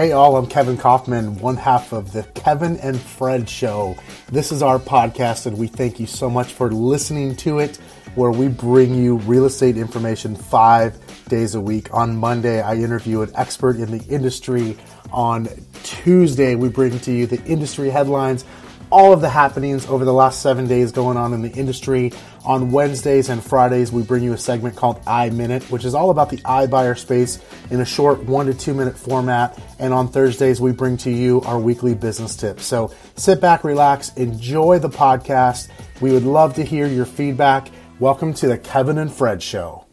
Hey, all, I'm Kevin Kaufman, one half of the Kevin and Fred Show. This is our podcast, and we thank you so much for listening to it, where we bring you real estate information five days a week. On Monday, I interview an expert in the industry. On Tuesday, we bring to you the industry headlines all of the happenings over the last seven days going on in the industry. On Wednesdays and Fridays, we bring you a segment called iMinute, which is all about the iBuyer space in a short one to two minute format. And on Thursdays, we bring to you our weekly business tips. So sit back, relax, enjoy the podcast. We would love to hear your feedback. Welcome to the Kevin and Fred Show.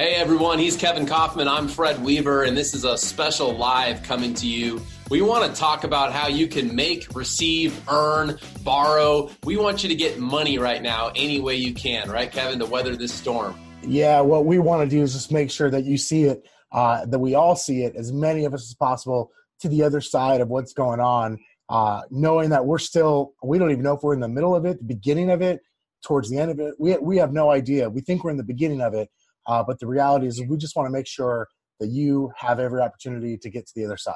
Hey everyone, he's Kevin Kaufman. I'm Fred Weaver, and this is a special live coming to you. We want to talk about how you can make, receive, earn, borrow. We want you to get money right now any way you can, right, Kevin, to weather this storm. Yeah, what we want to do is just make sure that you see it, uh, that we all see it, as many of us as possible, to the other side of what's going on, uh, knowing that we're still, we don't even know if we're in the middle of it, the beginning of it, towards the end of it. We, we have no idea. We think we're in the beginning of it uh, but the reality is, we just want to make sure that you have every opportunity to get to the other side.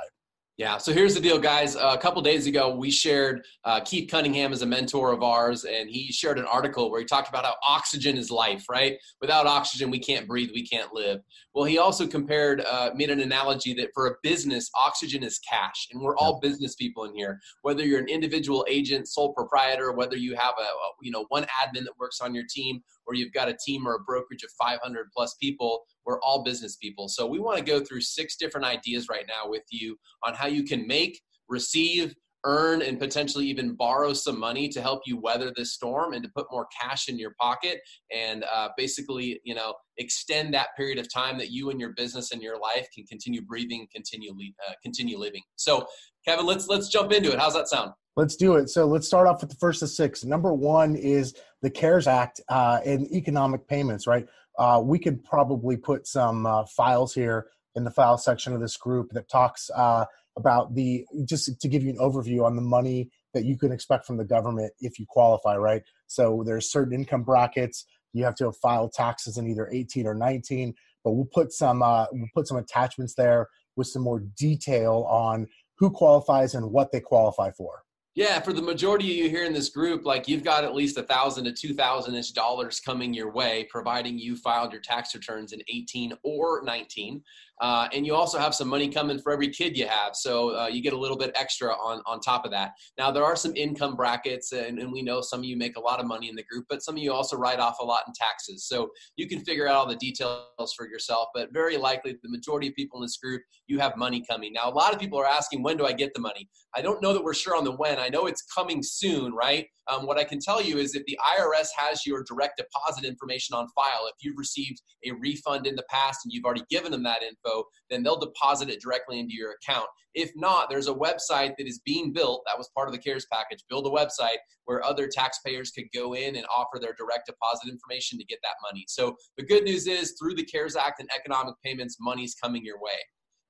Yeah. So here's the deal, guys. Uh, a couple days ago, we shared uh, Keith Cunningham as a mentor of ours, and he shared an article where he talked about how oxygen is life, right? Without oxygen, we can't breathe, we can't live. Well, he also compared, uh, made an analogy that for a business, oxygen is cash, and we're all business people in here. Whether you're an individual agent, sole proprietor, whether you have a, a you know one admin that works on your team, or you've got a team or a brokerage of 500 plus people we're all business people. So we want to go through six different ideas right now with you on how you can make, receive, earn, and potentially even borrow some money to help you weather this storm and to put more cash in your pocket and uh, basically, you know, extend that period of time that you and your business and your life can continue breathing, continue uh, continue living. So, Kevin, let's let's jump into it. How's that sound? Let's do it. So let's start off with the first of six. Number one is the CARES Act uh, and economic payments, right? Uh, we could probably put some uh, files here in the file section of this group that talks uh, about the just to give you an overview on the money that you can expect from the government if you qualify, right? So there's certain income brackets. You have to filed taxes in either 18 or 19, but we'll put some uh, we'll put some attachments there with some more detail on who qualifies and what they qualify for. Yeah, for the majority of you here in this group, like you've got at least a thousand to two thousand ish dollars coming your way, providing you filed your tax returns in 18 or 19. Uh, and you also have some money coming for every kid you have. So uh, you get a little bit extra on, on top of that. Now, there are some income brackets, and, and, we know some of you make a lot of money in the group, but some of you also write off a lot in taxes. So you can figure out all the details for yourself, but very likely the majority of people in this group, you have money coming. Now, a lot of people are asking, when do I get the money? I don't know that we're sure on the when. I know it's coming soon, right? Um, what I can tell you is if the IRS has your direct deposit information on file, if you've received a refund in the past and you've already given them that info, then they'll deposit it directly into your account. If not, there's a website that is being built. That was part of the CARES package. Build a website where other taxpayers could go in and offer their direct deposit information to get that money. So the good news is through the CARES Act and economic payments, money's coming your way.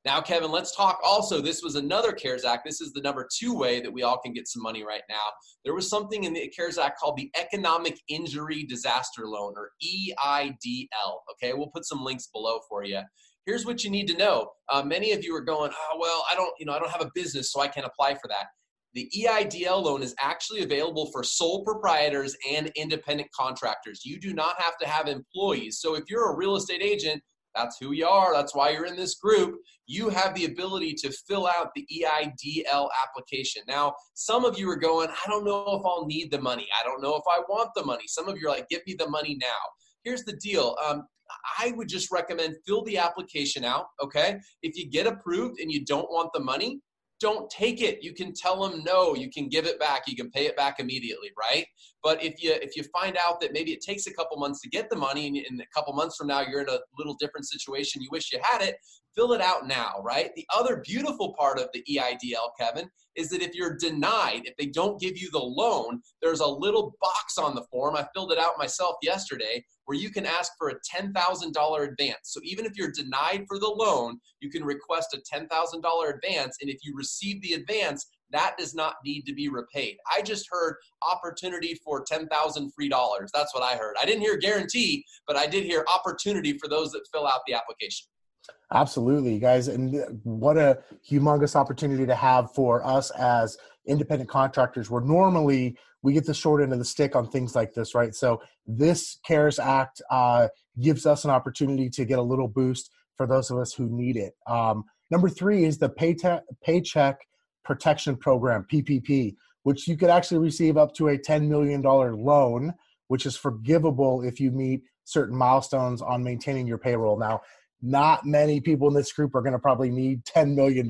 Now, Kevin, let's talk also. This was another CARES Act. This is the number two way that we all can get some money right now. There was something in the CARES Act called the Economic Injury Disaster Loan, or EIDL. Okay, we'll put some links below for you. Here's what you need to know. Uh, many of you are going, oh, well, I don't, you know, I don't have a business, so I can't apply for that. The EIDL loan is actually available for sole proprietors and independent contractors. You do not have to have employees. So if you're a real estate agent, that's who you are. That's why you're in this group. You have the ability to fill out the EIDL application. Now, some of you are going, I don't know if I'll need the money. I don't know if I want the money. Some of you are like, give me the money now. Here's the deal. Um, I would just recommend fill the application out, okay? If you get approved and you don't want the money, don't take it you can tell them no you can give it back you can pay it back immediately right but if you if you find out that maybe it takes a couple months to get the money and a couple months from now you're in a little different situation you wish you had it fill it out now right the other beautiful part of the eidl kevin is that if you're denied if they don't give you the loan there's a little box on the form i filled it out myself yesterday where you can ask for a $10,000 advance. So even if you're denied for the loan, you can request a $10,000 advance. And if you receive the advance, that does not need to be repaid. I just heard opportunity for 10,000 free dollars. That's what I heard. I didn't hear guarantee, but I did hear opportunity for those that fill out the application. Absolutely, guys. And what a humongous opportunity to have for us as independent contractors, where normally we get the short end of the stick on things like this, right? So, this CARES Act uh, gives us an opportunity to get a little boost for those of us who need it. Um, number three is the Payte- Paycheck Protection Program, PPP, which you could actually receive up to a $10 million loan, which is forgivable if you meet certain milestones on maintaining your payroll. Now, not many people in this group are going to probably need $10 million,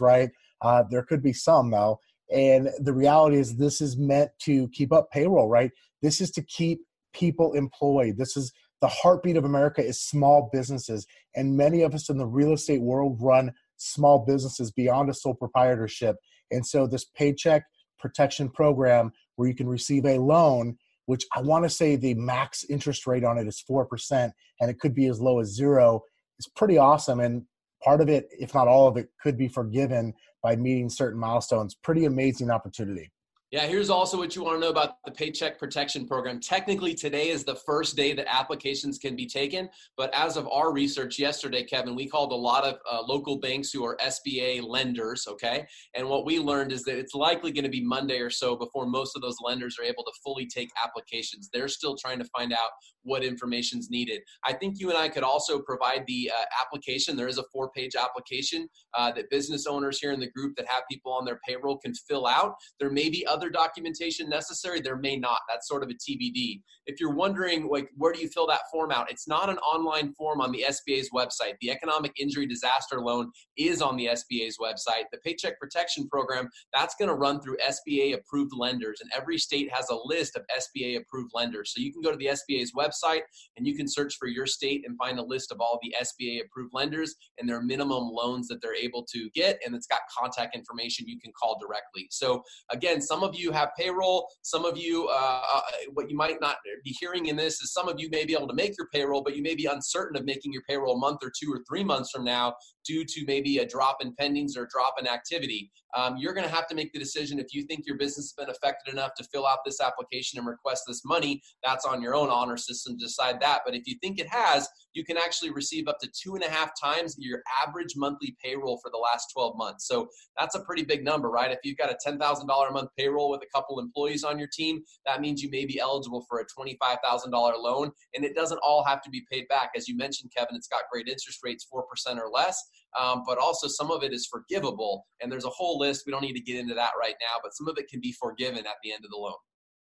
right? Uh, there could be some, though. And the reality is, this is meant to keep up payroll, right? This is to keep people employed. This is the heartbeat of America is small businesses. And many of us in the real estate world run small businesses beyond a sole proprietorship. And so, this paycheck protection program where you can receive a loan which I want to say the max interest rate on it is 4%, and it could be as low as zero is pretty awesome. And part of it, if not all of it, could be forgiven by meeting certain milestones. Pretty amazing opportunity. Yeah, here's also what you want to know about the Paycheck Protection Program. Technically, today is the first day that applications can be taken, but as of our research yesterday, Kevin, we called a lot of uh, local banks who are SBA lenders, okay? And what we learned is that it's likely going to be Monday or so before most of those lenders are able to fully take applications. They're still trying to find out what information is needed. I think you and I could also provide the uh, application. There is a four page application uh, that business owners here in the group that have people on their payroll can fill out. There may be other documentation necessary, there may not. That's sort of a TBD. If you're wondering, like, where do you fill that form out? It's not an online form on the SBA's website. The Economic Injury Disaster Loan is on the SBA's website. The Paycheck Protection Program, that's going to run through SBA approved lenders, and every state has a list of SBA approved lenders. So you can go to the SBA's website website and you can search for your state and find a list of all the SBA approved lenders and their minimum loans that they're able to get. And it's got contact information you can call directly. So, again, some of you have payroll. Some of you, uh, uh, what you might not be hearing in this is some of you may be able to make your payroll, but you may be uncertain of making your payroll a month or two or three months from now due to maybe a drop in pendings or drop in activity. Um, you're going to have to make the decision if you think your business has been affected enough to fill out this application and request this money. That's on your own honor system to decide that. But if you think it has, you can actually receive up to two and a half times your average monthly payroll for the last 12 months. So that's a pretty big number, right? If you've got a $10,000 a month payroll with a couple employees on your team, that means you may be eligible for a $25,000 loan. And it doesn't all have to be paid back. As you mentioned, Kevin, it's got great interest rates, 4% or less. Um, but also some of it is forgivable. And there's a whole list. We don't need to get into that right now, but some of it can be forgiven at the end of the loan.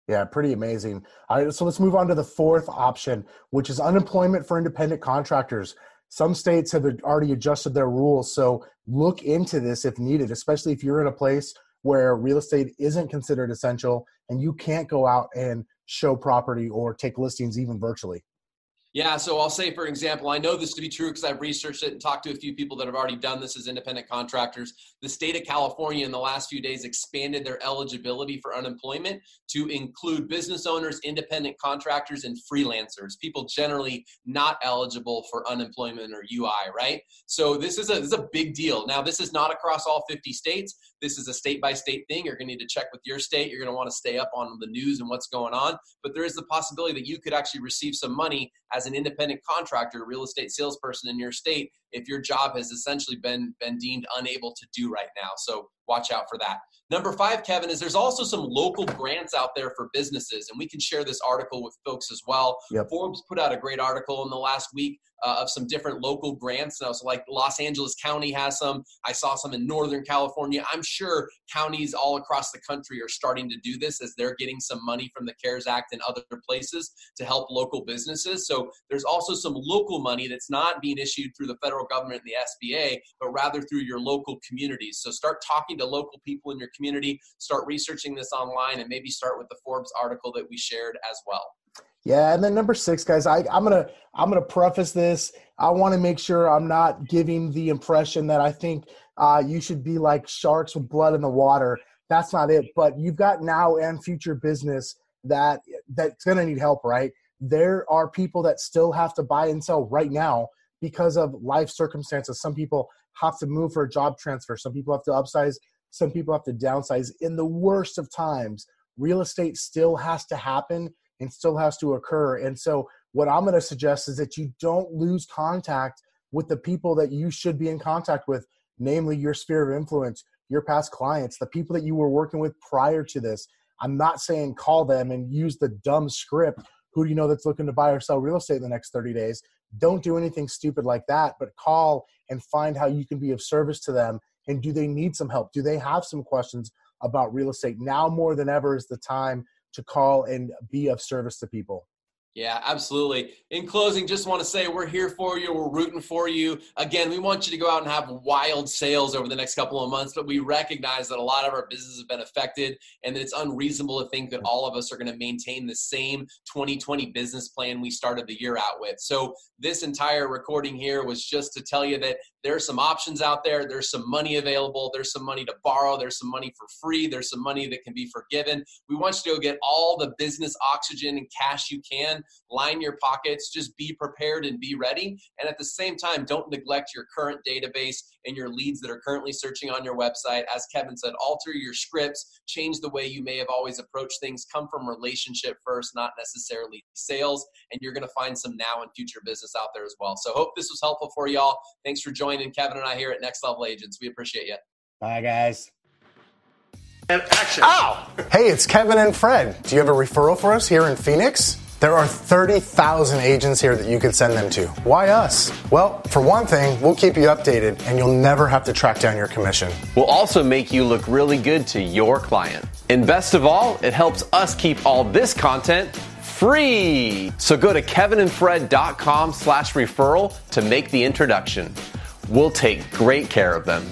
Yeah, pretty amazing. All right, so let's move on to the fourth option, which is unemployment for independent contractors. Some states have already adjusted their rules, so look into this if needed, especially if you're in a place where real estate isn't considered essential and you can't go out and show property or take listings even virtually. Yeah, so I'll say, for example, I know this to be true because I've researched it and talked to a few people that have already done this as independent contractors. The state of California in the last few days expanded their eligibility for unemployment to include business owners, independent contractors, and freelancers, people generally not eligible for unemployment or UI, right? So this is a, this is a big deal. Now, this is not across all 50 states. This is a state by state thing. You're going to need to check with your state. You're going to want to stay up on the news and what's going on. But there is the possibility that you could actually receive some money as an independent contractor, real estate salesperson in your state, if your job has essentially been been deemed unable to do right now. So watch out for that. Number five, Kevin, is there's also some local grants out there for businesses, and we can share this article with folks as well. Yep. Forbes put out a great article in the last week uh, of some different local grants. Now, so, like Los Angeles County has some. I saw some in Northern California. I'm sure counties all across the country are starting to do this as they're getting some money from the CARES Act and other places to help local businesses. So there's also some local money that's not being issued through the federal government and the SBA, but rather through your local communities. So start talking to local people in your community, start researching this online, and maybe start with the Forbes article that we shared as well. Yeah, and then number six, guys, I, I'm gonna I'm gonna preface this. I want to make sure I'm not giving the impression that I think uh, you should be like sharks with blood in the water. That's not it. But you've got now and future business that that's gonna need help, right? There are people that still have to buy and sell right now because of life circumstances. Some people have to move for a job transfer. Some people have to upsize. Some people have to downsize. In the worst of times, real estate still has to happen and still has to occur. And so, what I'm going to suggest is that you don't lose contact with the people that you should be in contact with, namely your sphere of influence, your past clients, the people that you were working with prior to this. I'm not saying call them and use the dumb script. Who do you know that's looking to buy or sell real estate in the next 30 days? Don't do anything stupid like that, but call and find how you can be of service to them. And do they need some help? Do they have some questions about real estate? Now more than ever is the time to call and be of service to people. Yeah, absolutely. In closing, just want to say we're here for you. We're rooting for you. Again, we want you to go out and have wild sales over the next couple of months, but we recognize that a lot of our businesses have been affected and that it's unreasonable to think that all of us are going to maintain the same 2020 business plan we started the year out with. So, this entire recording here was just to tell you that there's some options out there. There's some money available. There's some money to borrow. There's some money for free. There's some money that can be forgiven. We want you to go get all the business oxygen and cash you can line your pockets, just be prepared and be ready. And at the same time, don't neglect your current database and your leads that are currently searching on your website. As Kevin said, alter your scripts, change the way you may have always approached things, come from relationship first, not necessarily sales. And you're going to find some now and future business out there as well. So, hope this was helpful for y'all. Thanks for joining Kevin and I here at Next Level Agents. We appreciate you. Bye, guys. And action. Ow! Hey, it's Kevin and Fred. Do you have a referral for us here in Phoenix? There are 30,000 agents here that you could send them to. Why us? Well, for one thing, we'll keep you updated and you'll never have to track down your commission. We'll also make you look really good to your client. And best of all, it helps us keep all this content free. So go to kevinandfred.com slash referral to make the introduction. We'll take great care of them.